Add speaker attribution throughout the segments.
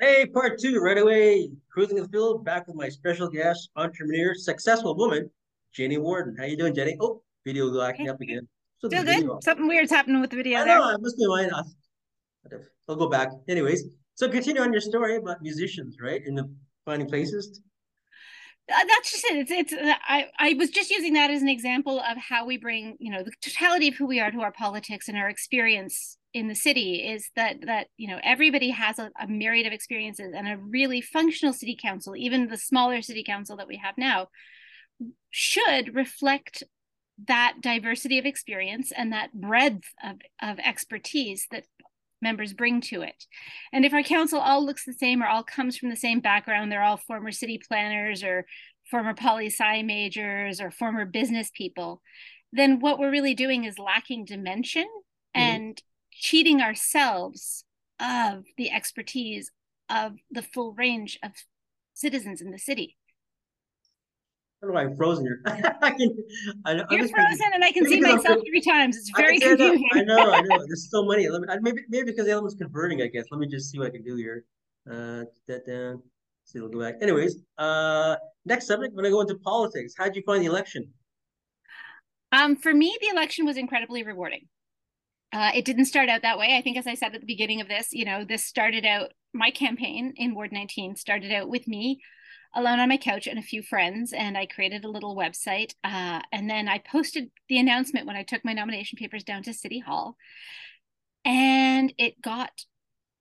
Speaker 1: Hey, part two, right away. Cruising the field, back with my special guest, entrepreneur, successful woman, Jennie Worden. How you doing, Jennie? Oh, video locking up again.
Speaker 2: So Still good. Something weird's happening with the video.
Speaker 1: I
Speaker 2: there.
Speaker 1: know. I must be mine. I'll go back. Anyways, so continue on your story about musicians, right? In the finding places.
Speaker 2: Uh, that's just it. It's, it's uh, I, I was just using that as an example of how we bring, you know, the totality of who we are to our politics and our experience in the city is that that you know everybody has a, a myriad of experiences and a really functional city council even the smaller city council that we have now should reflect that diversity of experience and that breadth of, of expertise that members bring to it. And if our council all looks the same or all comes from the same background, they're all former city planners or former poli sci majors or former business people, then what we're really doing is lacking dimension mm-hmm. and cheating ourselves of the expertise of the full range of citizens in the city.
Speaker 1: I don't know why I'm frozen here. I
Speaker 2: can, I know, You're frozen, and I can see myself three times. It's very I confusing.
Speaker 1: I know, I know. There's so many. Let me, maybe, maybe because the element's converting. I guess. Let me just see what I can do here. Uh, that down. See, we'll go back. Anyways, uh, next subject. When gonna go into politics. How did you find the election?
Speaker 2: Um, for me, the election was incredibly rewarding. Uh, it didn't start out that way. I think, as I said at the beginning of this, you know, this started out, my campaign in Ward 19 started out with me alone on my couch and a few friends. And I created a little website. Uh, and then I posted the announcement when I took my nomination papers down to City Hall. And it got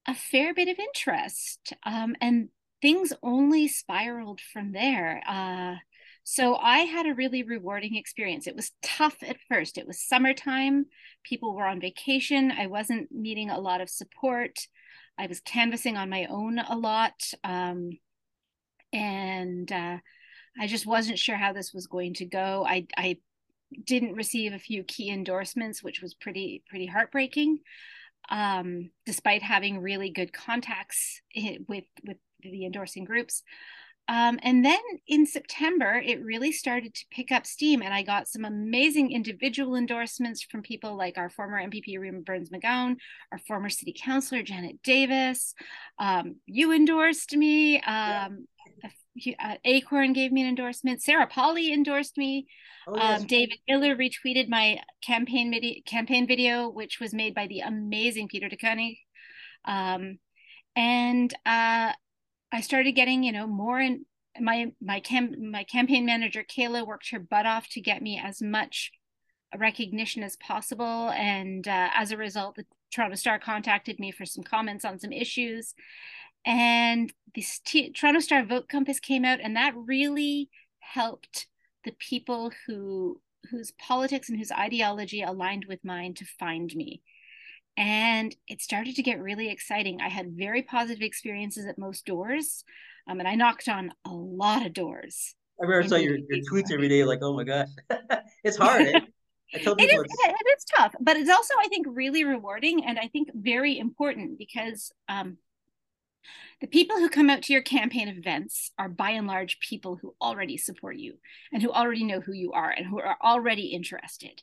Speaker 2: a fair bit of interest. Um, and things only spiraled from there. Uh, so I had a really rewarding experience. It was tough at first. It was summertime. People were on vacation. I wasn't meeting a lot of support. I was canvassing on my own a lot. Um, and uh, I just wasn't sure how this was going to go. I, I didn't receive a few key endorsements, which was pretty, pretty heartbreaking. Um, despite having really good contacts with, with the endorsing groups. Um, and then in September, it really started to pick up steam, and I got some amazing individual endorsements from people like our former MPP Rima Berns-McGown, our former City Councilor Janet Davis. Um, you endorsed me. Um, uh, Acorn gave me an endorsement. Sarah Polley endorsed me. Oh, yes. um, David Miller retweeted my campaign video, campaign video, which was made by the amazing Peter de Um, and uh, I started getting, you know, more in my my cam my campaign manager Kayla worked her butt off to get me as much recognition as possible, and uh, as a result, the Toronto Star contacted me for some comments on some issues, and this T- Toronto Star Vote Compass came out, and that really helped the people who whose politics and whose ideology aligned with mine to find me and it started to get really exciting. I had very positive experiences at most doors, um, and I knocked on a lot of doors.
Speaker 1: I remember saw your, your tweets every day, like, "Oh my gosh, it's hard." I
Speaker 2: tell people it is, it's... it is tough, but it's also, I think, really rewarding, and I think very important because um, the people who come out to your campaign events are by and large people who already support you and who already know who you are and who are already interested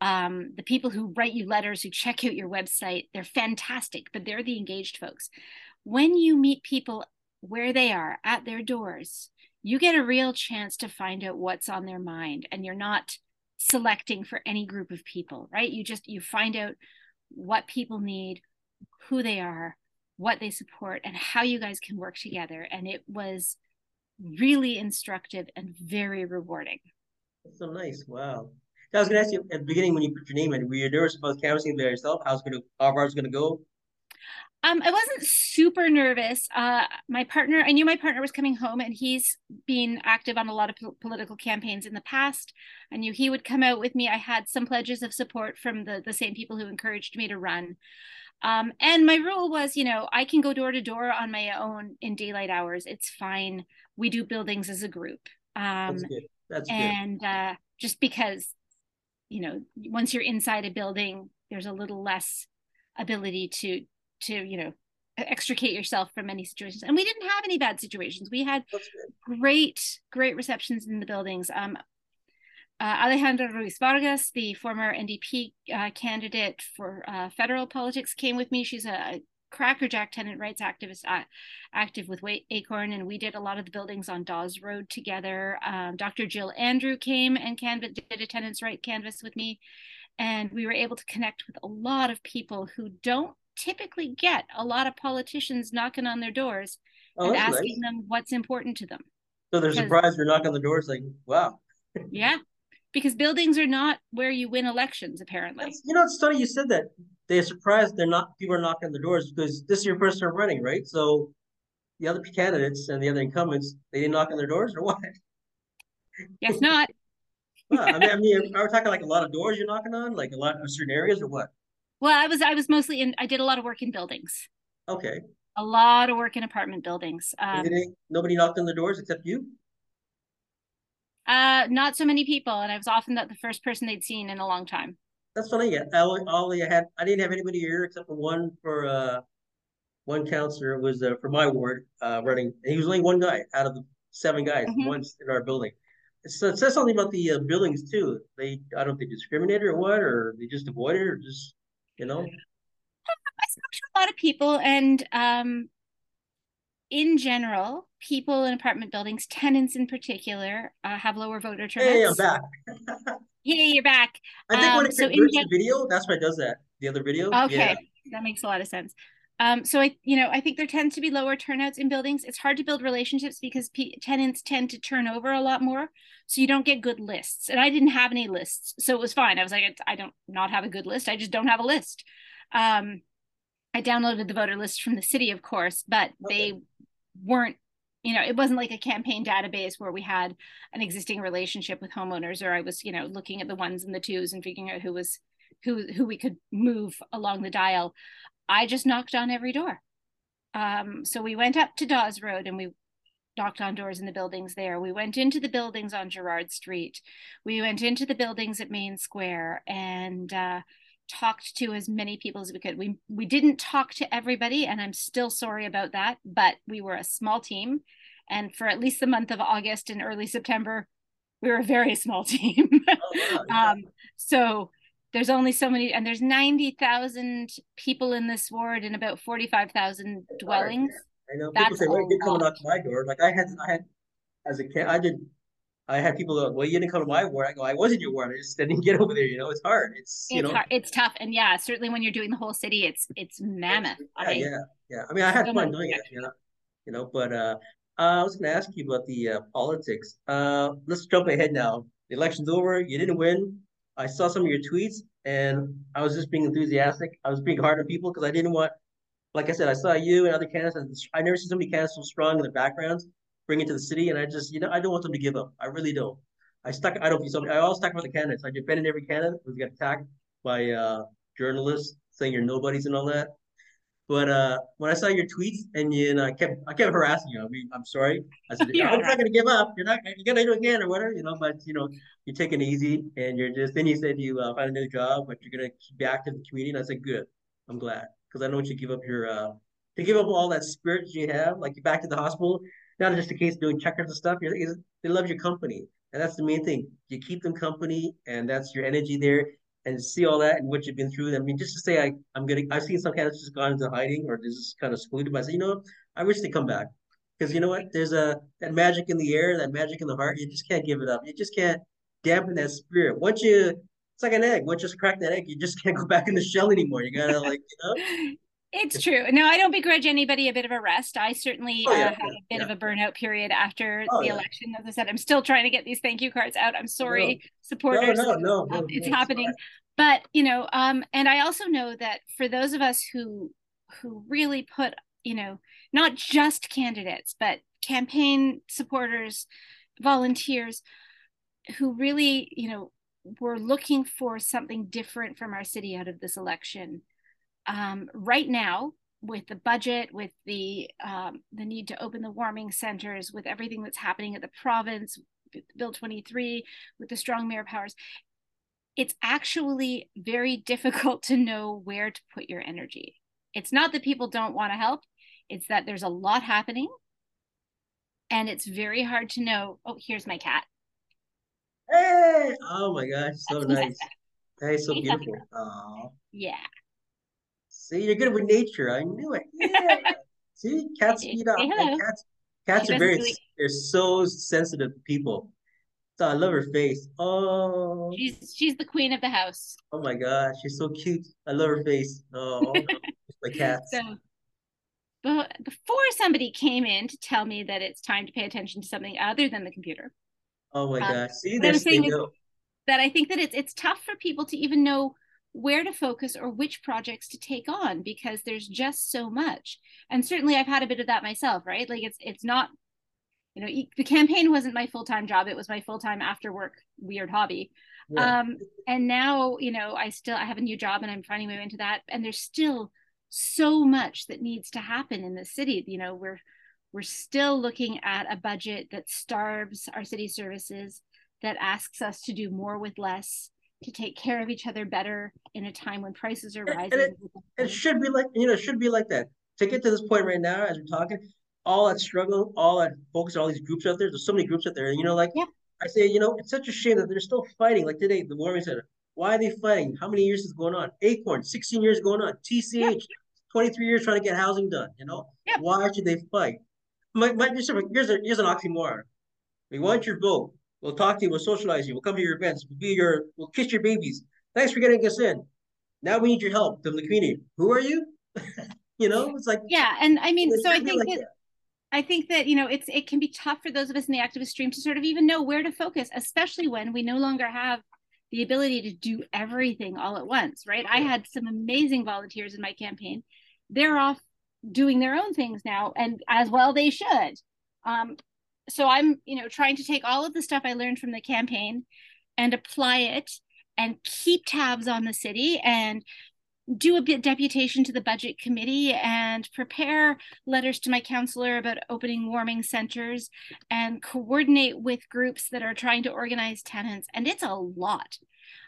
Speaker 2: um, the people who write you letters, who check out your website, they're fantastic, but they're the engaged folks. When you meet people where they are at their doors, you get a real chance to find out what's on their mind and you're not selecting for any group of people, right? You just you find out what people need, who they are, what they support and how you guys can work together and it was really instructive and very rewarding.
Speaker 1: So nice. Wow. I was going to ask you at the beginning when you put your name in, were you nervous about canvassing by yourself? How's going to how far it's going to go?
Speaker 2: Um, I wasn't super nervous. Uh, my partner, I knew my partner was coming home, and he's been active on a lot of po- political campaigns in the past. I knew he would come out with me. I had some pledges of support from the the same people who encouraged me to run. Um, and my rule was, you know, I can go door to door on my own in daylight hours. It's fine. We do buildings as a group. Um, That's good. That's and good. Uh, just because you know once you're inside a building there's a little less ability to to you know extricate yourself from any situations. And we didn't have any bad situations. We had great great receptions in the buildings. Um uh, Alejandra Ruiz Vargas, the former NDP uh, candidate for uh, federal politics, came with me. She's a crackerjack tenant rights activist uh, active with Acorn, and we did a lot of the buildings on Dawes Road together. Um, Dr. Jill Andrew came and canvas did a tenants right canvas with me, and we were able to connect with a lot of people who don't typically get a lot of politicians knocking on their doors oh, and asking nice. them what's important to them.
Speaker 1: So they're surprised you're knocking on the doors, like, wow.
Speaker 2: yeah, because buildings are not where you win elections, apparently.
Speaker 1: That's, you know, it's funny you said that. They're surprised they're not people are knocking on the doors because this is your first time running, right? So the other candidates and the other incumbents, they didn't knock on their doors or what?
Speaker 2: Guess not.
Speaker 1: well, I mean, I mean, are we talking like a lot of doors you're knocking on, like a lot of certain areas, or what?
Speaker 2: Well, I was I was mostly in. I did a lot of work in buildings.
Speaker 1: Okay.
Speaker 2: A lot of work in apartment buildings. Um,
Speaker 1: nobody knocked on the doors except you.
Speaker 2: Uh, not so many people, and I was often the, the first person they'd seen in a long time.
Speaker 1: That's funny. Yeah, all, all I had, I didn't have anybody here except for one for uh, one counselor was uh, for my ward uh, running. he was only one guy out of the seven guys mm-hmm. once in our building. So it says something about the uh, buildings too. They, I don't think discriminate or what, or they just avoid it, or just you know. I
Speaker 2: spoke to a lot of people, and um, in general, people in apartment buildings, tenants in particular, uh, have lower voter turnout.
Speaker 1: Hey, I'm back.
Speaker 2: yeah, you're back.
Speaker 1: I think um, when it so converts the video, that's why it does that. The other video.
Speaker 2: Okay, yeah. that makes a lot of sense. Um, so I, you know, I think there tends to be lower turnouts in buildings. It's hard to build relationships because p- tenants tend to turn over a lot more, so you don't get good lists. And I didn't have any lists, so it was fine. I was like, I don't not have a good list. I just don't have a list. Um, I downloaded the voter list from the city, of course, but okay. they weren't you know it wasn't like a campaign database where we had an existing relationship with homeowners or i was you know looking at the ones and the twos and figuring out who was who who we could move along the dial. I just knocked on every door. Um, so we went up to dawes road and we knocked on doors in the buildings there. We went into the buildings on gerrard street. We went into the buildings at main square and uh, talked to as many people as we could. We we didn't talk to everybody, and I'm still sorry about that. But we were a small team, and for at least the month of August and early September, we were a very small team. Oh, um, so there's only so many, and there's ninety thousand people in this ward and about forty five thousand dwellings.
Speaker 1: I know people That's say, "Well, you coming knock my door." Like I had, I had as a kid, I did I had people go, well, you didn't come to my ward. I go, I was in your ward. I just didn't get over there. You know, it's hard. It's you
Speaker 2: it's
Speaker 1: know,
Speaker 2: hard. it's tough, and yeah, certainly when you're doing the whole city, it's it's mammoth.
Speaker 1: Yeah, I, yeah, yeah. I mean, I had fun doing it. You know, you know. But uh, uh I was going to ask you about the uh, politics. Uh, let's jump ahead now. The election's over. You didn't win. I saw some of your tweets, and I was just being enthusiastic. I was being hard on people because I didn't want, like I said, I saw you and other candidates, and I never seen somebody candidates so strong in the backgrounds bring it to the city. And I just, you know, I don't want them to give up. I really don't. I stuck. I don't. So I always talk about the candidates. I defended every candidate who got attacked by uh, journalists saying you're nobodies and all that. But uh, when I saw your tweets and you and I kept I kept harassing you. I mean, I'm sorry. I said yeah, I'm not gonna give up. You're not. You're gonna do it again or whatever. You know. But you know, you're taking it easy and you're just. Then you said you uh, find a new job, but you're gonna be active in the community. And I said, good. I'm glad because I don't want you to give up your uh, to give up all that spirit you have. Like you're back to the hospital not just a case doing checkers and stuff. You're, they love your company, and that's the main thing. You keep them company, and that's your energy there. And see all that and what you've been through. I mean, just to say, I I'm gonna. I've seen some candidates just gone into hiding or just kind of excluded. But I say, you know, I wish they come back because you know what? There's a that magic in the air, that magic in the heart. You just can't give it up. You just can't dampen that spirit. Once you, it's like an egg. Once you crack that egg, you just can't go back in the shell anymore. You gotta like, you know.
Speaker 2: It's true. No, I don't begrudge anybody a bit of a rest. I certainly oh, yeah, uh, had a bit yeah. of a burnout period after oh, the election. As I said, I'm still trying to get these thank you cards out. I'm sorry, no. supporters. No, no, no, um, it's happening. But you know, um, and I also know that for those of us who who really put, you know, not just candidates, but campaign supporters, volunteers, who really, you know, were looking for something different from our city out of this election um, right now with the budget, with the um, the need to open the warming centers, with everything that's happening at the province, Bill 23, with the strong mayor powers, it's actually very difficult to know where to put your energy. It's not that people don't want to help, it's that there's a lot happening. And it's very hard to know. Oh, here's my cat.
Speaker 1: Hey! Oh my gosh, so that's nice. Hey, so beautiful. Aww.
Speaker 2: Yeah.
Speaker 1: See, you're good with nature. I knew it. Yeah. See, cats eat up. Cats, cats
Speaker 2: She
Speaker 1: are very. They're so sensitive people. So I love her face. Oh,
Speaker 2: She's she's the queen of the house.
Speaker 1: oh my gosh, she's so cute. I love her face. Oh, my cats.
Speaker 2: So but before somebody came in to tell me that it's time to pay attention to something other than the computer,
Speaker 1: Oh my
Speaker 2: um,
Speaker 1: gosh. See,
Speaker 2: what
Speaker 1: this they
Speaker 2: saying is-
Speaker 1: go.
Speaker 2: that I think that it's it's tough for people to even know where to focus or which projects to take on because there's just so much. And certainly I've had a bit of that myself, right? Like it's it's not you know, the campaign wasn't my full-time job, it was my full-time after work weird hobby.
Speaker 1: Yeah.
Speaker 2: Um and now, you know, I still I have a new job and I'm finding my way into that and there's still so much that needs to happen in the city. You know, we're we're still looking at a budget that starves our city services that asks us to do more with less, to take care of each other better in a time when prices are
Speaker 1: And- and
Speaker 2: rising.
Speaker 1: it- It should be like, you know, it should be like that. To get to this point right now, as we're talking, all that struggle, all that focus, all these groups out there, there's so many groups out there. And, you know, like,
Speaker 2: Yep.
Speaker 1: I say, you know, it's such a shame that they're still fighting. Like today, the Warming Center. Why are they fighting? How many years is going on? Acorn, 16 years going on. TCH, 23 years trying to get housing done. You know,
Speaker 2: Yep.
Speaker 1: why should they fight? My, my, here's, a, here's an oxymoron. We want your vote. We'll talk to you. We'll socialize you. We'll come to your events. We'll be your. We'll kiss your babies. Thanks for getting us in. Now we need your help from the community. Who are you? you know, it's like
Speaker 2: yeah, and I mean, so I think
Speaker 1: like
Speaker 2: that I think that you know it's it can be tough for those of us in the activist stream to sort of even know where to focus, especially when we no longer have the ability to do everything all at once, right? I had some amazing volunteers in my campaign. They're off doing their own things now, and as well they should. Um, so I'm you know trying to take all of the stuff I learned from the campaign and apply it and keep tabs on the city and do a bit deputation to the budget committee and prepare letters to my counselor about opening warming centers and coordinate with groups that are trying to organize tenants. And it's a lot.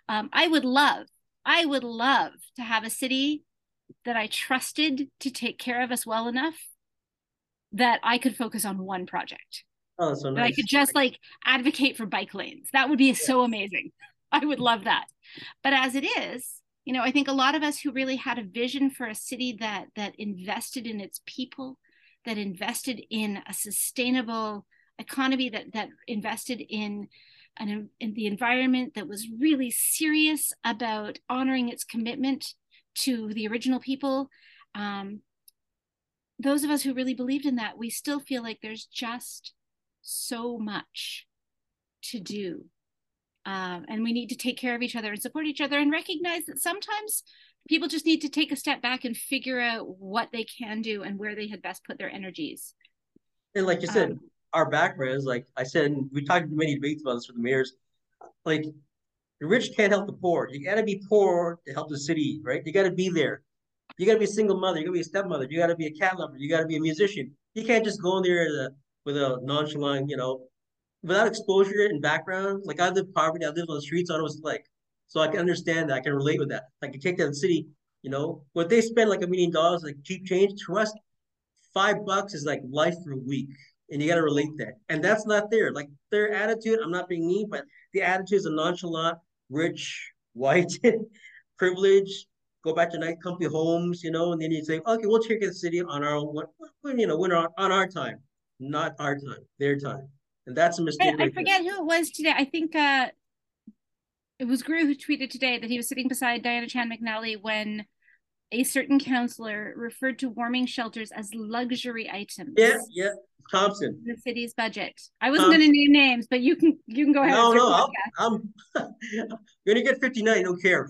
Speaker 2: Um, i would love i would love to have a city that i trusted to take care of us well enough that i could focus on one project
Speaker 1: oh, so
Speaker 2: that I could just like advocate for bike lanes. That would be so amazing. I would love that. But as it is, you know, I think a lot of us who really had a vision for a city that that invested in its people, that invested in a sustainable economy, that that invested in an in the environment, that was really serious about honoring its commitment to the original people. Um, those of us who really believed in that, we still feel like there's just so much to do. Um, and we need to take care of each other and support each other and recognize that sometimes people just need to take a step back and figure out what they can do and where they had best put their energies.
Speaker 1: And like you said,
Speaker 2: Um,
Speaker 1: our background is like I said, and we talked many debates about this with the mayors. Like the rich can't help the poor. You gotta be poor to help the city, right? You gotta be there. You gotta be a single mother. You gotta be a stepmother. You gotta be a cat lover. You gotta be a musician. You can't just go in there as a, with a nonchalant, you know, without exposure and background. Like I live poverty. I live on the streets. I was like. So I can understand that. I can relate with that. I can take that city. You know, what they spend like a million dollars, like cheap change to us, five bucks is like life for a week. And you got to relate that. And that's not there. Like their attitude, I'm not being mean, but the attitude is a nonchalant, rich, white, privileged, go back to nice, comfy homes, you know, and then you say, okay, we'll take the city on our own, when, you know, when on our time, not our time, their time. And that's a mistake.
Speaker 2: I, I forget who it was today. I think uh, it was Gru who tweeted today that he was sitting beside Diana Chan McNally when a certain counselor referred to warming shelters as luxury items.
Speaker 1: Yeah, yeah. Thompson.
Speaker 2: The city's budget. I wasn't
Speaker 1: Um,
Speaker 2: going to name names, but you can you can go ahead.
Speaker 1: No, no, I'll, I'm, you're gonna get 59, don't care.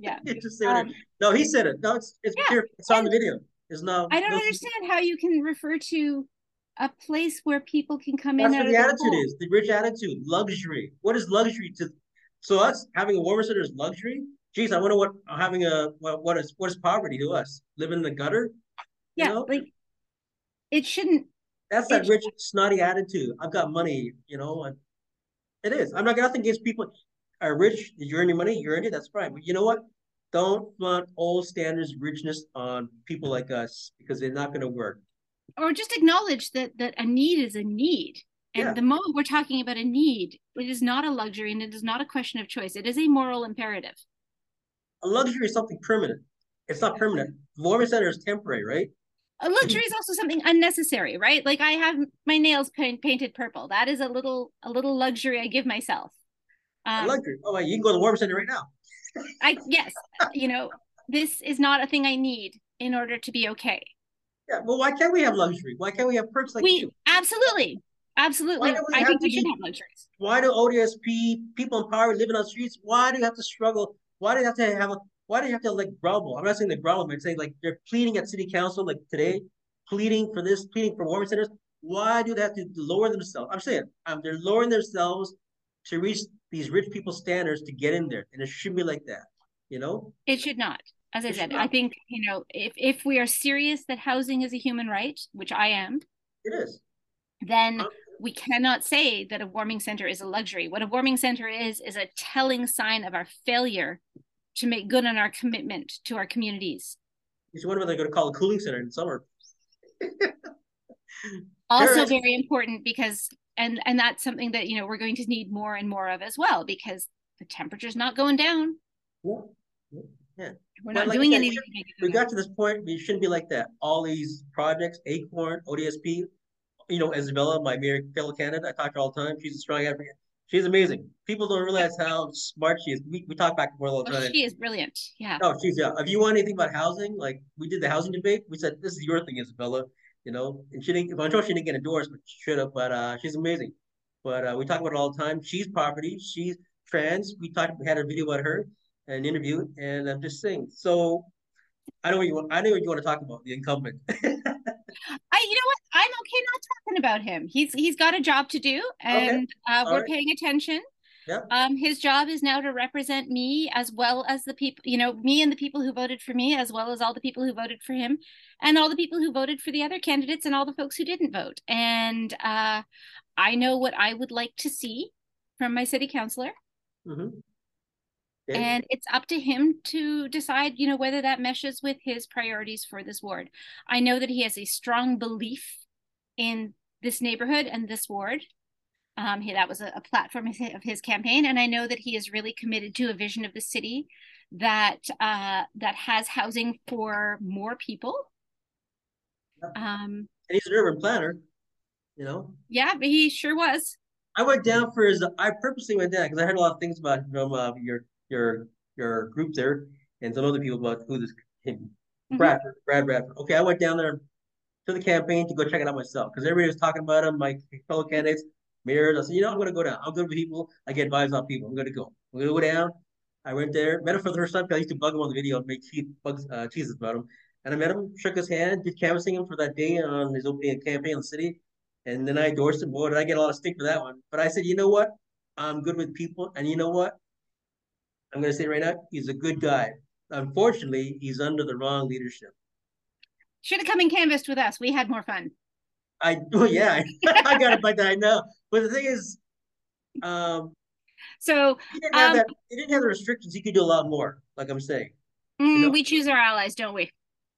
Speaker 2: Yeah.
Speaker 1: Just.
Speaker 2: Um,
Speaker 1: no, he said it. No, it's it's
Speaker 2: Yeah.
Speaker 1: It's on the video. It's no
Speaker 2: I don't
Speaker 1: no,
Speaker 2: understand how you can refer to a place where people can come in
Speaker 1: That's what the attitude
Speaker 2: cold.
Speaker 1: is. The rich attitude, luxury. What is luxury to? So us having a warmer center is luxury. Geez, I wonder what having a what, what is what is poverty to us? Living in the gutter. You
Speaker 2: Yeah,
Speaker 1: know?
Speaker 2: like it shouldn't.
Speaker 1: That's that rich snotty attitude. I've got money. You know, it is. I'm not nothing against people are rich. You earn your money. You earned it. That's fine. But you know what? Don't flaunt old standards richness on people like us because they're not going to work.
Speaker 2: Or just acknowledge that that a need is a need and
Speaker 1: Yeah.
Speaker 2: the moment we're talking about a need it is not a luxury and it is not a question of choice it is a moral imperative
Speaker 1: A luxury is something permanent. It's not permanent. Warming center is temporary, right?
Speaker 2: A luxury is also something unnecessary, right? Like I have my nails paint, painted purple. That is a little a little luxury I give myself.
Speaker 1: Um, luxury. Oh, you can go to the warming center right now.
Speaker 2: I yes, you know, this is not a thing I need in order to be okay.
Speaker 1: Yeah, well, why can't we have luxury? Why can't we have perks like
Speaker 2: we
Speaker 1: you?
Speaker 2: absolutely, absolutely. I think we should have luxuries.
Speaker 1: Why do ODSP people in power living on the streets? Why do you have to struggle? Why do you have to have a? Why do you have to like grumble? I'm not saying they grumble, but I'm saying like they're pleading at city council like today, pleading for this, pleading for warming centers. Why do they have to lower themselves? I'm saying um, they're lowering themselves to reach these rich people standards to get in there, and it should be like that. You know,
Speaker 2: it should not as I said, I think you know if if we are serious that housing is a human right, which I am,
Speaker 1: it is,
Speaker 2: then we cannot say that a warming center is a luxury. What a warming center is is a telling sign of our failure to make good on our commitment to our communities.
Speaker 1: You should wonder what they're going to call a cooling center in summer.
Speaker 2: also very important because and and that's something that you know we're going to need more and more of as well because the temperature's not going down.
Speaker 1: Yeah. Yeah.
Speaker 2: We're not like doing anything.
Speaker 1: We got to this point. We shouldn't be like that. All these projects, Acorn, ODSP, you know, Isabella, my very fellow candidate, I talk to her all the time. She's a strong advocate. She's amazing. People don't realize how smart she is. We, we talk back and forth all the oh, time.
Speaker 2: she is brilliant. Yeah.
Speaker 1: Oh, she's yeah. If you want anything about housing, like we did the housing debate, we said this is your thing, Isabella. You know, and she didn't. I'm sure she didn't get endorsed, but she should have. But uh, she's amazing. But uh, we talk about it all the time. She's property. She's trans. We talked. We had a video about her an interview, and I'm just saying. So I know what you want. I know what you want to talk about the incumbent. I, you know
Speaker 2: what? I'm okay not talking about him. He's he's got a job to do, and okay. uh, we're right. paying attention.
Speaker 1: Yeah.
Speaker 2: Um, his job is now to represent me as well as the people, you know, me and the people who voted for me, as well as all the people who voted for him, and all the people who voted for the other candidates, and all the folks who didn't vote. And uh, I know what I would like to see from my city councilor.
Speaker 1: Mm-hmm.
Speaker 2: And it's up to him to decide, you know, whether that meshes with his priorities for this ward. I know that he has a strong belief in this neighborhood and this ward. Um, he, that was a, a platform of his, of his, campaign, and I know that he is really committed to a vision of the city that uh, that has housing for more people. Um,
Speaker 1: and he's an urban planner, you know.
Speaker 2: Yeah, but he sure was.
Speaker 1: I went down for his. I purposely went down because I heard a lot of things about from uh, your your your group there and some other people about who this him mm-hmm. Bradford, Brad Bradford. Okay, I went down there to the campaign to go check it out myself because everybody was talking about him, my fellow candidates, mayors. I said, you know, I'm gonna go down. I'm good with people. I get vibes off people. I'm gonna go. I'm gonna go down. I went there, met him for the first time because I used to bug him on the video and make cheese, bugs, uh, cheeses about him. And I met him, shook his hand, did canvassing him for that day on his opening campaign in the city. And then I endorsed him. Boy, did I get a lot of stick for that one. But I said, you know what? I'm good with people. And you know what? I'm going to say right now, he's a good guy. Unfortunately, he's under the wrong leadership.
Speaker 2: Should have come and canvassed with us. We had more fun.
Speaker 1: I well, yeah, I got it like that. I know, but the thing is, um,
Speaker 2: so
Speaker 1: he didn't, have um, that, he didn't have the restrictions. He could do a lot more. Like I'm saying,
Speaker 2: mm, you know? we choose our allies, don't we?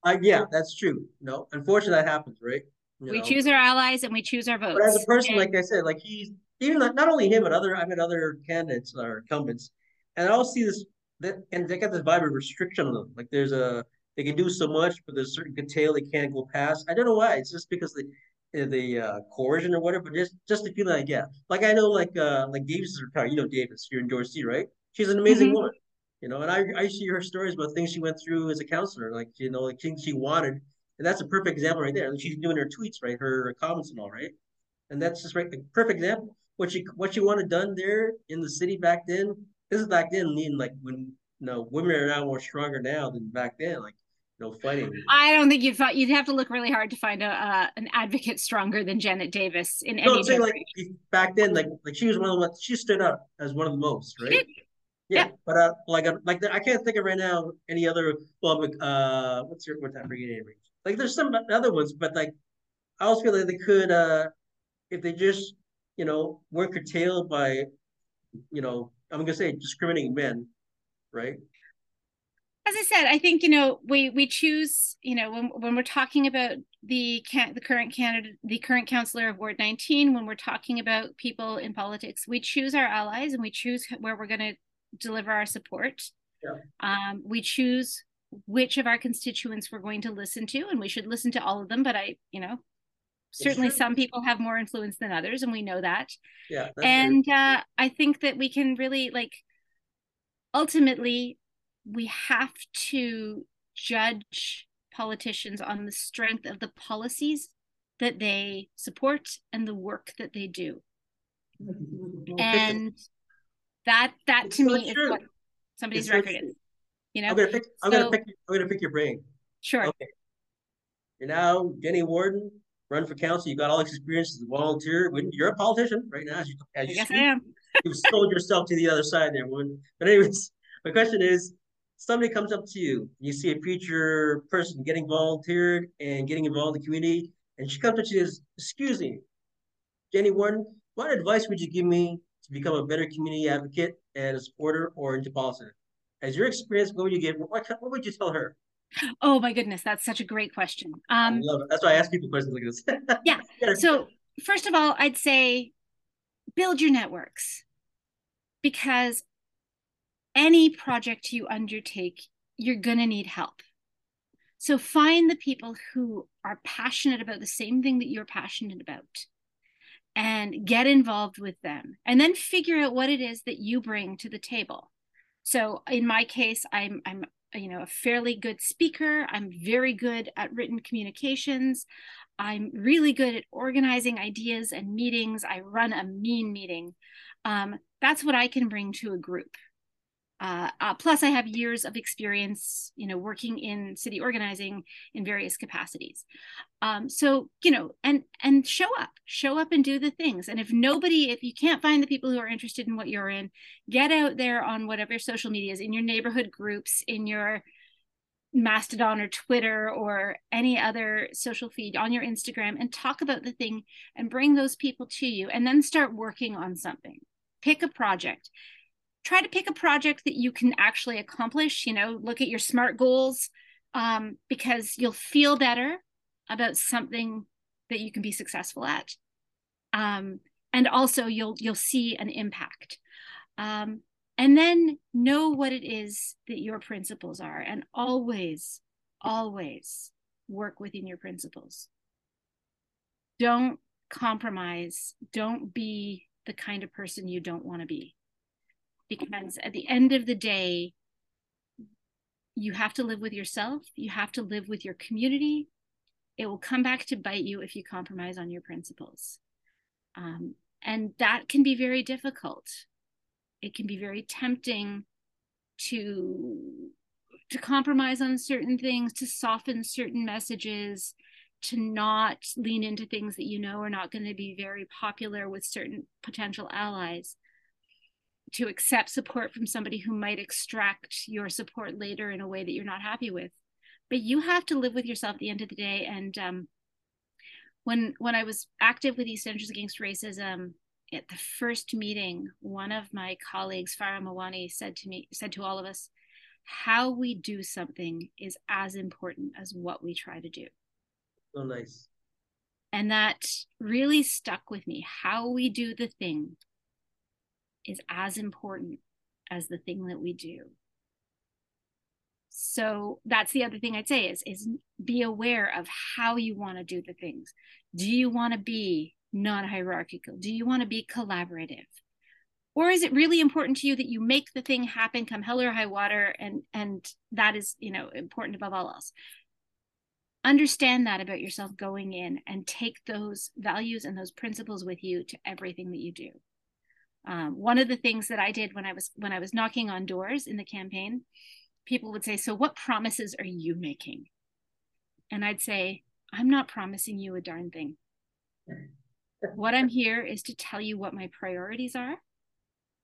Speaker 1: Uh, yeah, that's true. No, unfortunately, that happens, right?
Speaker 2: You we know? choose our allies and we choose our votes.
Speaker 1: But as a person, and... like I said, like he's even not, not only him, but other I've had other candidates or incumbents and I also see this that and they got this vibe of restriction on them. Like there's a they can do so much, but there's a certain detail they can't go past. I don't know why. It's just because the the uh, coercion or whatever, but just just the feeling I get. Like I know, like uh, like Davis is retired. You know Davis, you're in Dorsey, right? She's an amazing mm-hmm. woman. You know, and I I see her stories about things she went through as a counselor, like you know, like things she wanted, and that's a perfect example right there. She's doing her tweets, right, her comments and all, right, and that's just right, a perfect example. What she what she wanted done there in the city back then this is back then, mean like when you know women are now more stronger now than back then, like know fighting.
Speaker 2: I don't think you'd you'd have to look really hard to find a uh, an advocate stronger than Janet Davis in no, any.
Speaker 1: Saying, like back then, like like she was one of the she stood up as one of the most, right? Yeah, yeah, but uh, like like I can't think of right now any other well, uh, what's your what's that name? Like there's some other ones, but like I always feel like they could uh if they just you know weren't curtailed by you know I'm gonna say discriminating men, right?
Speaker 2: As I said, I think you know we we choose you know when when we're talking about the can the current candidate the current counselor of Ward 19 when we're talking about people in politics we choose our allies and we choose where we're going to deliver our support.
Speaker 1: Yeah.
Speaker 2: Um, we choose which of our constituents we're going to listen to, and we should listen to all of them. But I, you know, certainly some people have more influence than others, and we know that.
Speaker 1: Yeah.
Speaker 2: And uh, I think that we can really like ultimately we have to judge politicians on the strength of the policies that they support and the work that they do. And that that
Speaker 1: It's
Speaker 2: to
Speaker 1: so
Speaker 2: me is what somebody's
Speaker 1: It's
Speaker 2: record
Speaker 1: true.
Speaker 2: is. You know,
Speaker 1: I'm gonna pick. I'm
Speaker 2: So-
Speaker 1: gonna pick. I'm gonna pick your brain.
Speaker 2: sure.
Speaker 1: Okay. You're now Jennie Worden, run for council. You got all this experience as a volunteer. You're a politician right now, as you as you
Speaker 2: guess
Speaker 1: speak,
Speaker 2: I am.
Speaker 1: you've sold yourself to the other side there. But anyways, my question is, somebody comes up to you, you see a future person getting volunteered and getting involved in the community, and she comes up to you and says, excuse me, Jennie Worden, what advice would you give me to become a better community advocate and a supporter or into politics? As your experience, what would you give? What, what would you tell her?
Speaker 2: Oh my goodness, that's such a great question.
Speaker 1: I
Speaker 2: Um,
Speaker 1: love it. That's why I ask people questions like this.
Speaker 2: Yeah.
Speaker 1: Yeah.
Speaker 2: so first of all, I'd say build your networks because any project you undertake, you're going to need help. So find the people who are passionate about the same thing that you're passionate about and get involved with them and then figure out what it is that you bring to the table. So in my case, I'm I'm you know a fairly good speaker. I'm very good at written communications. I'm really good at organizing ideas and meetings. I run a mean meeting. Um, that's what I can bring to a group. Uh, uh, plus, I have years of experience, you know, working in city organizing in various capacities. Um, so, you know, and and show up, show up and do the things. And if nobody, if you can't find the people who are interested in what you're in, get out there on whatever social media is in your neighborhood groups, in your Mastodon or Twitter or any other social feed on your Instagram and talk about the thing and bring those people to you and then start working on something. Pick a project. Try to pick a project that you can actually accomplish. You know, look at your SMART goals um, because you'll feel better about something that you can be successful at. Um, and also you'll you'll see an impact. Um, and then know what it is that your principles are and always always work within your principles don't compromise don't be the kind of person you don't want to be because at the end of the day you have to live with yourself you have to live with your community. It will come back to bite you if you compromise on your principles. Um, and that can be very difficult. It can be very tempting to to compromise on certain things to soften certain messages to not lean into things that you know are not going to be very popular with certain potential allies to accept support from somebody who might extract your support later in a way that you're not happy with but you have to live with yourself at the end of the day and um, when when i was active with East Enders Against Racism at the first meeting, one of my colleagues, Farah Mawani, said to me, said to all of us, how we do something is as important as what we try to do.
Speaker 1: So nice.
Speaker 2: And that really stuck with me. How we do the thing is as important as the thing that we do. So that's the other thing I'd say is, is be aware of how you want to do the things. Do you want to be non-hierarchical? Do you want to be collaborative? Or is it really important to you that you make the thing happen come hell or high water and and that is, you know, important above all else? Understand that about yourself going in and take those values and those principles with you to everything that you do. Um, one of the things that I did when I was when I was knocking on doors in the campaign, people would say, "So what promises are you making?" And I'd say, "I'm not promising you a darn thing." what I'm here is to tell you what my priorities are.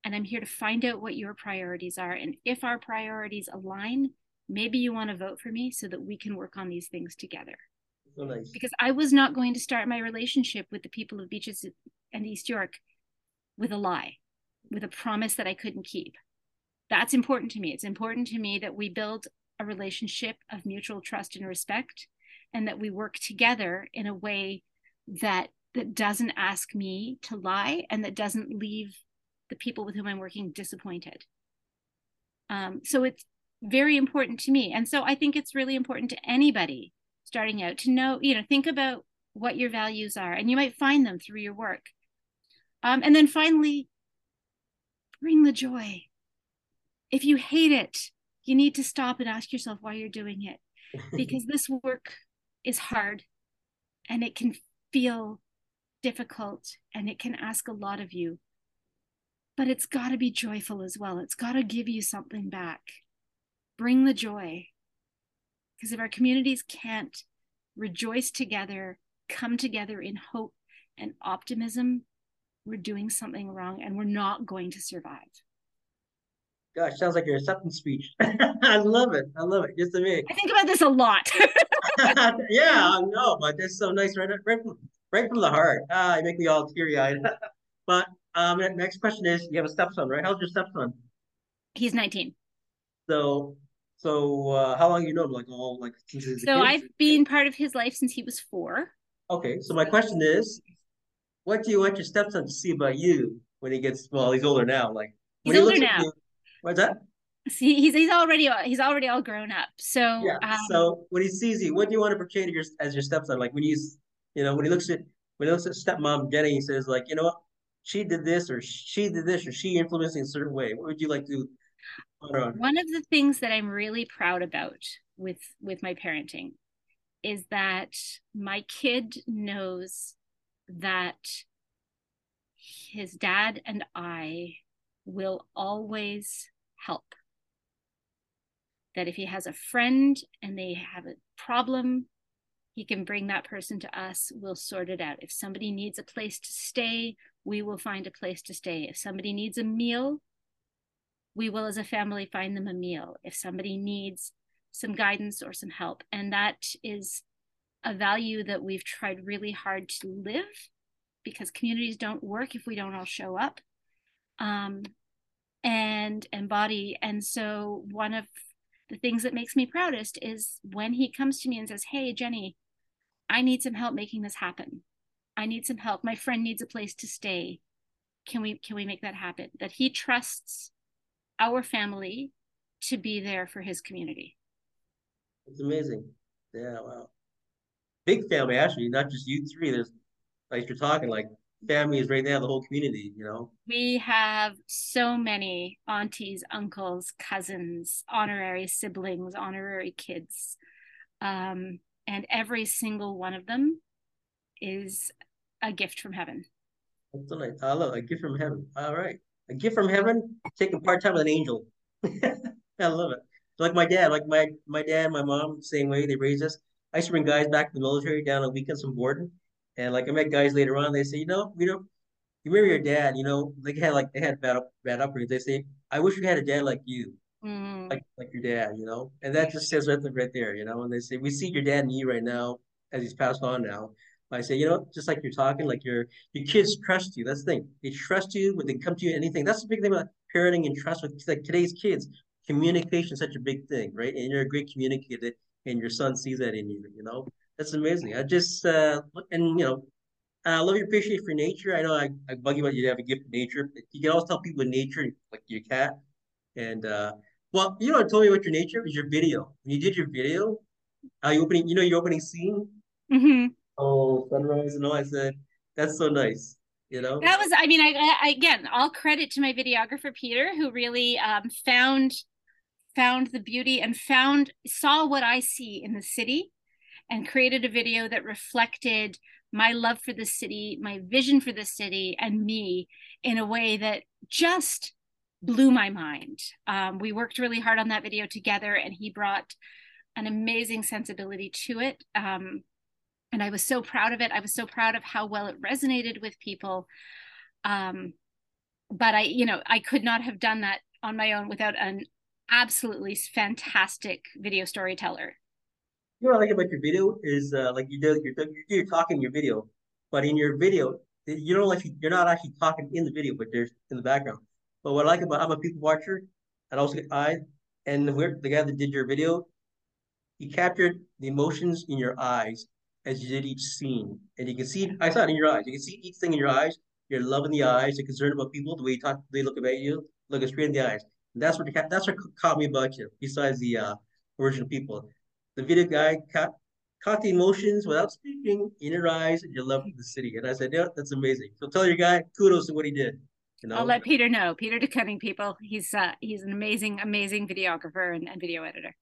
Speaker 2: And I'm here to find out what your priorities are. And if our priorities align, maybe you want to vote for me so that we can work on these things together.
Speaker 1: So nice.
Speaker 2: Because I was not going to start my relationship with the people of Beaches and East York with a lie, with a promise that I couldn't keep. That's important to me. It's important to me that we build a relationship of mutual trust and respect and that we work together in a way that that doesn't ask me to lie and that doesn't leave the people with whom I'm working disappointed. Um, so it's very important to me. And so I think it's really important to anybody starting out to know, you know, think about what your values are, and you might find them through your work. Um, and then finally, bring the joy. If you hate it, you need to stop and ask yourself why you're doing it. Because this work is hard and it can feel difficult and it can ask a lot of you. But it's got to be joyful as well. It's got to give you something back. Bring the joy. Because if our communities can't rejoice together, come together in hope and optimism, we're doing something wrong and we're not going to survive.
Speaker 1: Gosh, sounds like your acceptance speech. I love it. I love it. Just to me.
Speaker 2: I think about this a lot.
Speaker 1: yeah, I know, but that's so nice, right, right, from, right from the heart. Ah, you make me all teary eyed. but um, next question is: You have a stepson, right? How's your stepson?
Speaker 2: He's nineteen.
Speaker 1: So, so uh, how long you know him? Like all like
Speaker 2: So I've been part of his life since he was four.
Speaker 1: Okay, so my question is, what do you want your stepson to see about you when he gets well? He's older now. Like
Speaker 2: he's older now.
Speaker 1: You, what's that?
Speaker 2: See, he's he's already he's already all grown up. So
Speaker 1: yeah. Um, so when he sees you, what do you want to portray to your as your stepson? Like when he's you know when he looks at when he looks at stepmom Jennie, he says like you know what she did this or she did this or she influenced in a certain way. What would you like to?
Speaker 2: One of the things that I'm really proud about with with my parenting is that my kid knows that his dad and I will always help. That if he has a friend and they have a problem, he can bring that person to us. We'll sort it out. If somebody needs a place to stay, we will find a place to stay. If somebody needs a meal, we will, as a family, find them a meal. If somebody needs some guidance or some help, and that is a value that we've tried really hard to live because communities don't work if we don't all show up um, and embody. And so, one of the things that makes me proudest is when he comes to me and says, Hey, Jennie, I need some help making this happen. I need some help. My friend needs a place to stay. Can we can we make that happen? That he trusts our family to be there for his community.
Speaker 1: It's amazing. Yeah, wow. Big family actually, not just you three. There's like you're talking like family is right now the whole community you know?
Speaker 2: We have so many aunties uncles cousins honorary siblings honorary kids um, and every single one of them is a gift from heaven.
Speaker 1: That's nice. I love a gift from heaven. All right. A gift from heaven? Taking part-time with an angel. I love it. Like my dad like my my dad my mom same way they raised us i used to bring guys back to the military down on weekends from Borden and like I met guys later on, they say, you know, you know, you remember your dad, you know, they had like they had bad up bad upbringing. They say, I wish we had a dad like you, mm. like like your dad, you know, and that just says right there, right there, you know. And they say, we see your dad and you right now as he's passed on now. But I say, you know, just like you're talking, like your your kids trust you. That's the thing. They trust you when they come to you anything. That's the big thing about parenting and trust with like today's kids. Communication is such a big thing, right? And you're a great communicator, and your son sees that in you, you know. That's amazing. I just uh, and you know, I love your appreciation for nature. I know I, I bug you about you have a gift for nature. You can always tell people in nature, like your cat. And uh, well, you know what told me about your nature was your video. When you did your video, uh, you opening, you know, your opening scene.
Speaker 2: Mm-hmm.
Speaker 1: Oh, sunrise and all. I said that's so nice. You know,
Speaker 2: that was. I mean, I, I again, all credit to my videographer Peter, who really um, found found the beauty and found saw what I see in the city and created a video that reflected my love for the city, my vision for the city, and me in a way that just blew my mind. Um, we worked really hard on that video together, and he brought an amazing sensibility to it. Um, and I was so proud of it. I was so proud of how well it resonated with people. Um, but I, you know, I could not have done that on my own without an absolutely fantastic video storyteller
Speaker 1: you know what I like about your video is uh, like you do you're, you're talking in your video, but in your video you don't like you're not actually talking in the video, but there's in the background. But what I like about I'm a people watcher, and also I and the, the guy that did your video, he captured the emotions in your eyes as you did each scene, and you can see I saw it in your eyes. You can see each thing in your eyes. You're loving the eyes. You're concerned about people, the way you talk, they look about you, looking straight in the eyes. That's what that's what caught me about you. Besides the uh, original people, the video guy caught caught the emotions without speaking in your eyes and your love for the city. And I said, yeah, that's amazing. So tell your guy kudos to what he did.
Speaker 2: You know? I'll let Peter know. Peter DeCunning, people. He's uh, he's an amazing, amazing videographer and, and video editor.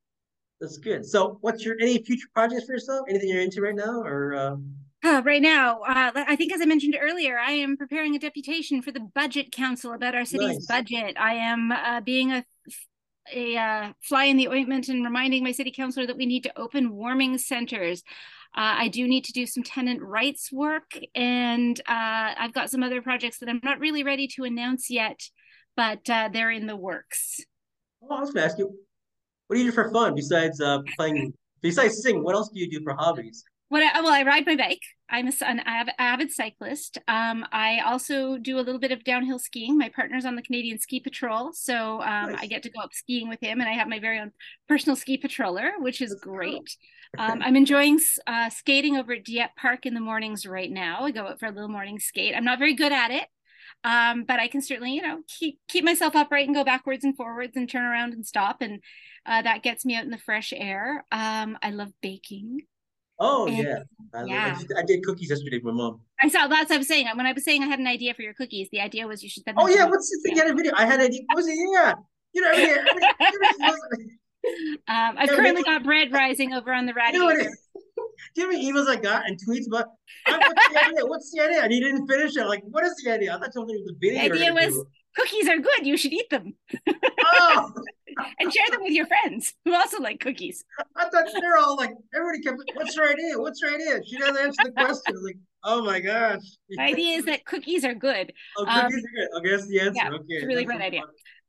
Speaker 1: That's good. So, what's your any future projects for yourself? Anything you're into right now, or? Uh...
Speaker 2: Uh, right now, uh, I think as I mentioned earlier, I am preparing a deputation for the Budget Council about our city's nice. budget. I am uh, being a a uh, fly in the ointment and reminding my city councilor that we need to open warming centers. Uh, I do need to do some tenant rights work, and uh, I've got some other projects that I'm not really ready to announce yet, but uh, they're in the works.
Speaker 1: Oh, I was going to ask you, what do you do for fun besides uh, playing? Besides singing, what else do you do for hobbies?
Speaker 2: What I, well, I ride my bike. I'm a, an avid cyclist. Um, I also do a little bit of downhill skiing. My partner's on the Canadian Ski Patrol, so um, nice. I get to go up skiing with him, and I have my very own personal ski patroller, which is That's great. Cool. um, I'm enjoying uh, skating over at Dieppe Park in the mornings right now. I go out for a little morning skate. I'm not very good at it, um, but I can certainly, you know, keep keep myself upright and go backwards and forwards and turn around and stop, and uh, that gets me out in the fresh air. Um, I love baking.
Speaker 1: Oh and, yeah, I, yeah. I, I, did cookies yesterday for mom.
Speaker 2: I saw that's what I was saying. When I was saying I had an idea for your cookies, the idea was you should.
Speaker 1: oh yeah, what's the thing? Yeah. video. I had an idea. What was it? Yeah, you know. Every,
Speaker 2: um, I've currently got bread rising over on the radiator.
Speaker 1: You know do you know many emails I got and tweets about what's the idea? What's the idea? And he didn't finish it. Like, what is the idea? I thought something was a video.
Speaker 2: The idea was cookies are good. You should eat them. Oh. and share them with your friends who also like cookies.
Speaker 1: I thought they're all like everybody kept. What's your idea? What's your idea? She doesn't answer the question. Like, oh my gosh.
Speaker 2: The idea is that cookies are good.
Speaker 1: Oh, cookies um, are good. Okay, that's the answer. Yeah, okay,
Speaker 2: it's a really great idea.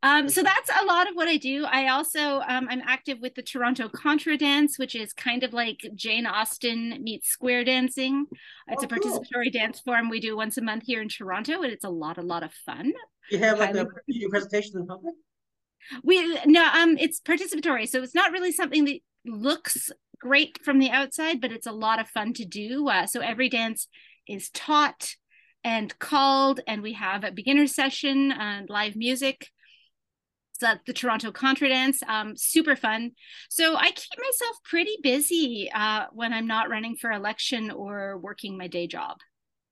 Speaker 2: Um, so that's a lot of what I do. I also um, I'm active with the Toronto Contra Dance, which is kind of like Jane Austen meets square dancing. It's oh, a participatory cool. dance form we do once a month here in Toronto, and it's a lot, a lot of fun.
Speaker 1: You have like a presentation in public.
Speaker 2: We no, um, it's participatory, so it's not really something that looks great from the outside, but it's a lot of fun to do. Uh, so every dance is taught and called, and we have a beginner session and live music. So the Toronto Contra Dance, um, super fun. So I keep myself pretty busy uh, when I'm not running for election or working my day job.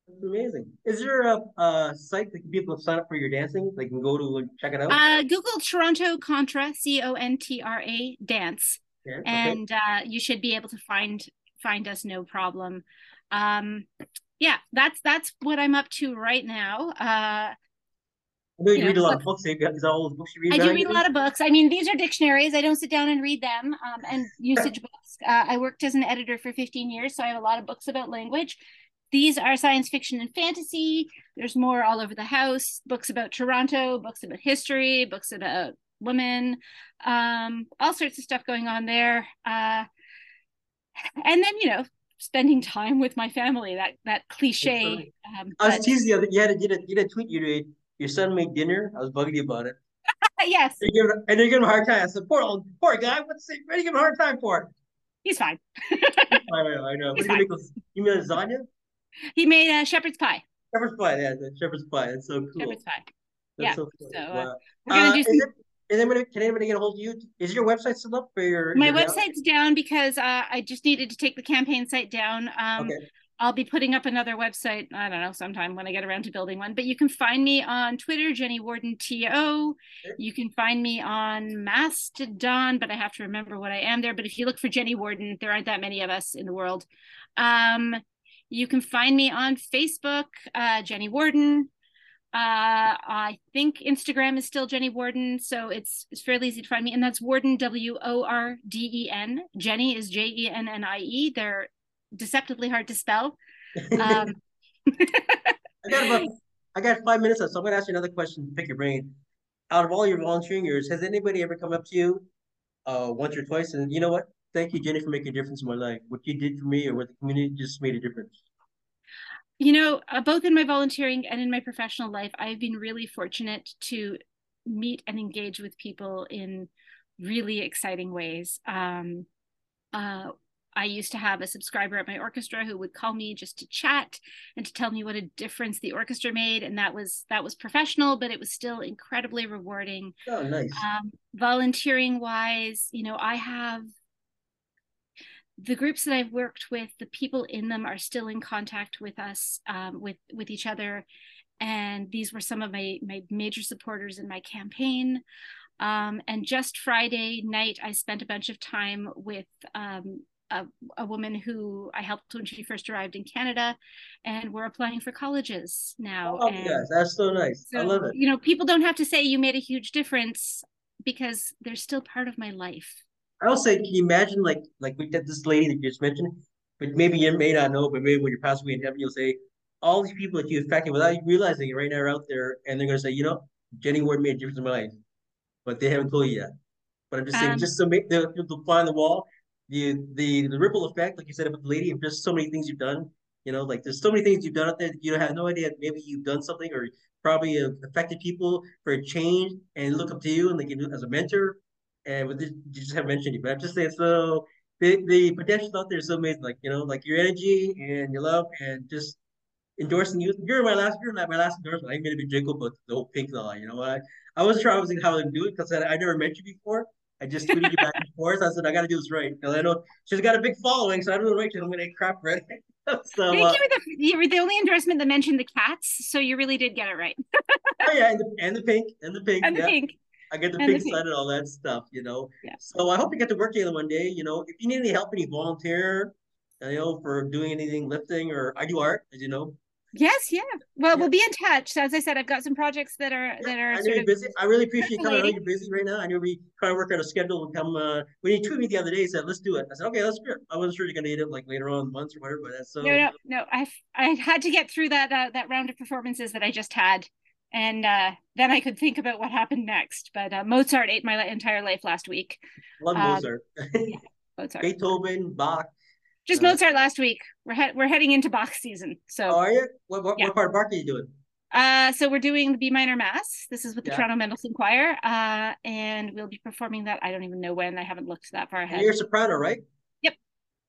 Speaker 1: That's amazing. Is there a, a site that people sign up for your dancing? They can go to and check it out.
Speaker 2: Uh, Google Toronto Contra, C O N T R A dance, yeah, and okay. uh, you should be able to find find us no problem. Um, yeah, that's that's what I'm up to right now. Uh,
Speaker 1: I know you, you read know, a lot so, of books. Is that all the books you read?
Speaker 2: I do read a lot of books. I mean, these are dictionaries. I don't sit down and read them. Um, and usage books. Uh, I worked as an editor for 15 years, so I have a lot of books about language. These are science fiction and fantasy. There's more all over the house books about Toronto, books about history, books about women, um, all sorts of stuff going on there. Uh, and then, you know, spending time with my family, that that cliche.
Speaker 1: Um, I was but... teasing you. You had, a, you, had a, you had a tweet you did. Your son made dinner. I was bugging you about it.
Speaker 2: yes.
Speaker 1: And you're, giving, and you're giving him a hard time. I said, poor, poor guy. What's he, what are you giving him a hard time for?
Speaker 2: He's fine.
Speaker 1: I know. I know. He's fine. You, make, you made lasagna?
Speaker 2: He made a shepherd's pie.
Speaker 1: Shepherd's pie, yeah, shepherd's pie. That's so cool.
Speaker 2: Shepherd's pie. That's yeah. So, cool. so uh,
Speaker 1: wow. we're gonna uh, do some. Is, it, is anybody, can anybody get a hold of you? Is your website still up for your?
Speaker 2: My
Speaker 1: your
Speaker 2: website's down because uh, I just needed to take the campaign site down. Um, okay. I'll be putting up another website. I don't know sometime when I get around to building one. But you can find me on Twitter, Jennie Worden To. You can find me on Mastodon, but I have to remember what I am there. But if you look for Jennie Worden, there aren't that many of us in the world. Um, you can find me on Facebook, uh, Jennie Worden. Uh, I think Instagram is still Jennie Worden, so it's it's fairly easy to find me. And that's Worden W O R D E N. Jennie is J E N N I E. They're deceptively hard to spell. Um,
Speaker 1: I got about I got five minutes left, so I'm going to ask you another question. Pick your brain. Out of all your volunteering years, has anybody ever come up to you, uh, once or twice, and you know what? Thank you, Jennie, for making a difference in my life. What you did for me or what the community just made a difference.
Speaker 2: You know, uh, both in my volunteering and in my professional life, I've been really fortunate to meet and engage with people in really exciting ways. Um, uh, I used to have a subscriber at my orchestra who would call me just to chat and to tell me what a difference the orchestra made, and that was that was professional, but it was still incredibly rewarding.
Speaker 1: Oh, nice.
Speaker 2: Um, volunteering wise, you know, I have the groups that I've worked with, the people in them are still in contact with us, um, with with each other, and these were some of my my major supporters in my campaign. Um, and just Friday night, I spent a bunch of time with um, a, a, woman who I helped when she first arrived in Canada, and we're applying for colleges now.
Speaker 1: Oh,
Speaker 2: and
Speaker 1: yes, that's so nice. So, I love it.
Speaker 2: You know, people don't have to say you made a huge difference because they're still part of my life.
Speaker 1: I also say, can you imagine like like we did this lady that you just mentioned, but maybe you may not know, but maybe when you pass away in heaven, you'll say all these people that you affected without you realizing it right now are out there, and they're gonna say, you know, Jennie Ward made a difference in my life, but they haven't told you yet. But I'm just saying, um, just to make the the fly on the wall, the the the ripple effect, like you said about the lady, of just so many things you've done. You know, like there's so many things you've done out there that you have no idea. Maybe you've done something or probably affected people for a change and look up to you and they like you as a mentor and with this, you just haven't mentioned it, but I'm just saying, so the the potential out there is so amazing. Like you know, like your energy and your love, and just endorsing you. You're my last, you're my last endorsement. I made a big jingle, but the whole pink law. You know, what? I I wasn't sure I was how to do it because I, I never met you before. I just tweeted you back and forth. I said I got to do this right because I know she's got a big following, so I don't know right. I'm gonna eat crap right.
Speaker 2: so, Thank uh, you, the, you were the only endorsement that mentioned the cats, so you really did get it right.
Speaker 1: oh yeah, and the, and the pink and the pink
Speaker 2: and the
Speaker 1: yeah.
Speaker 2: pink.
Speaker 1: I get the pink side and all that stuff, you know.
Speaker 2: Yeah.
Speaker 1: So I hope you get to work together one day. You know, if you need any help, any volunteer, you know, for doing anything lifting or I do art, as you know.
Speaker 2: Yes, yeah. Well, yeah. we'll be in touch. So as I said, I've got some projects that are yeah, that are. I
Speaker 1: know you're busy. I really appreciate you coming. I know you're busy right now. I know we trying to work out a schedule and come. Uh, when you tweeted me the other day, he said let's do it. I said okay, let's do it. I wasn't sure you're gonna need it like later on months or whatever, but that's so.
Speaker 2: No, no, no. I I had to get through that uh, that round of performances that I just had and uh, then I could think about what happened next. But uh, Mozart ate my entire life last week.
Speaker 1: Love um, Mozart.
Speaker 2: yeah, Mozart.
Speaker 1: Beethoven, Bach.
Speaker 2: Just uh, Mozart last week. We're he- we're heading into Bach season. So.
Speaker 1: Oh, are you? What what, yeah. what part of Bach are you doing?
Speaker 2: Uh, so we're doing the B minor mass. This is with the yeah. Toronto Mendelssohn Choir, uh, and we'll be performing that. I don't even know when. I haven't looked that far ahead.
Speaker 1: And you're a soprano, right?
Speaker 2: Yep.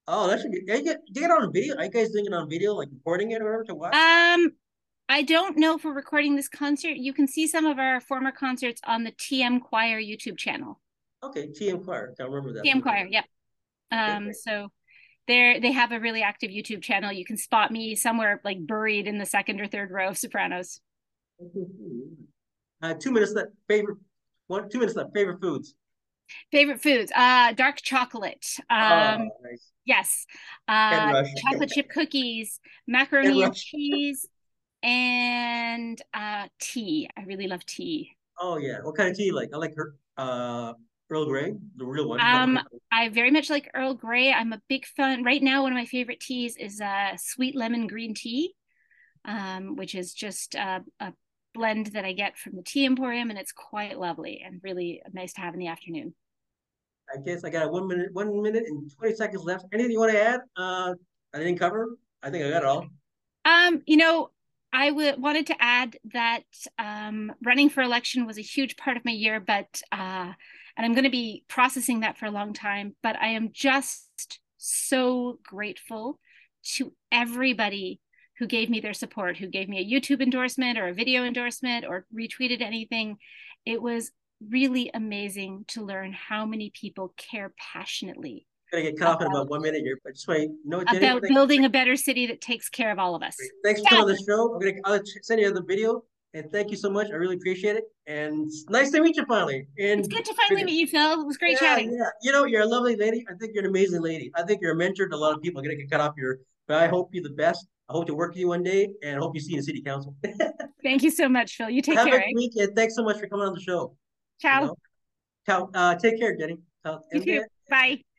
Speaker 1: Oh, that should be. You get, you get on video. Are you guys doing it on video, like recording it or whatever to watch?
Speaker 2: Um, I don't know if we're recording this concert. You can see some of our former concerts on the TM Choir YouTube channel.
Speaker 1: Okay, TM Choir. I remember that.
Speaker 2: TM Choir, yep. Um, okay. so they they have a really active YouTube channel. You can spot me somewhere like buried in the second or third row of sopranos.
Speaker 1: Uh, two minutes left. Favorite one, two minutes left. Favorite foods.
Speaker 2: Favorite foods. Uh, dark chocolate.
Speaker 1: Oh, um, oh, nice.
Speaker 2: Yes. Uh, chocolate chip cookies, macaroni and cheese and uh, tea. I really love tea.
Speaker 1: Oh yeah, what kind of tea? You like I like her uh, Earl Grey, the real one.
Speaker 2: Um, I very much like Earl Grey. I'm a big fan. Right now, one of my favorite teas is uh, sweet lemon green tea, um, which is just uh, a blend that I get from the Tea Emporium, and it's quite lovely and really nice to have in the afternoon.
Speaker 1: I guess I got one minute, one minute and twenty seconds left. Anything you want to add? Uh, I didn't cover. I think I got it all.
Speaker 2: Um, you know, I w- wanted to add that um, running for election was a huge part of my year, but uh, and I'm going to be processing that for a long time. But I am just so grateful to everybody who gave me their support, who gave me a YouTube endorsement or a video endorsement or retweeted anything. It was really amazing to learn how many people care passionately
Speaker 1: gonna get cut off in about one minute here, but just wait. No,
Speaker 2: Jennie, about building a better city that takes care of all of us.
Speaker 1: Great. Thanks for yeah. coming on the show. I'm gonna I'll send you the video, and thank you so much. I really appreciate it, and nice to meet you finally. And
Speaker 2: it's good to finally meet you, Phil. It was great
Speaker 1: yeah,
Speaker 2: chatting.
Speaker 1: Yeah, you know, you're a lovely lady. I think you're an amazing lady. I think you're a mentor to a lot of people. I'm gonna get cut off here, but I hope you the best. I hope to work with you one day, and I hope you see you in city council.
Speaker 2: thank you so much, Phil. You take
Speaker 1: Have
Speaker 2: care.
Speaker 1: Have a week, and thanks so much for coming on the show.
Speaker 2: Ciao. You know?
Speaker 1: Ciao. Uh, take care, Jennie.
Speaker 2: you too. Bye.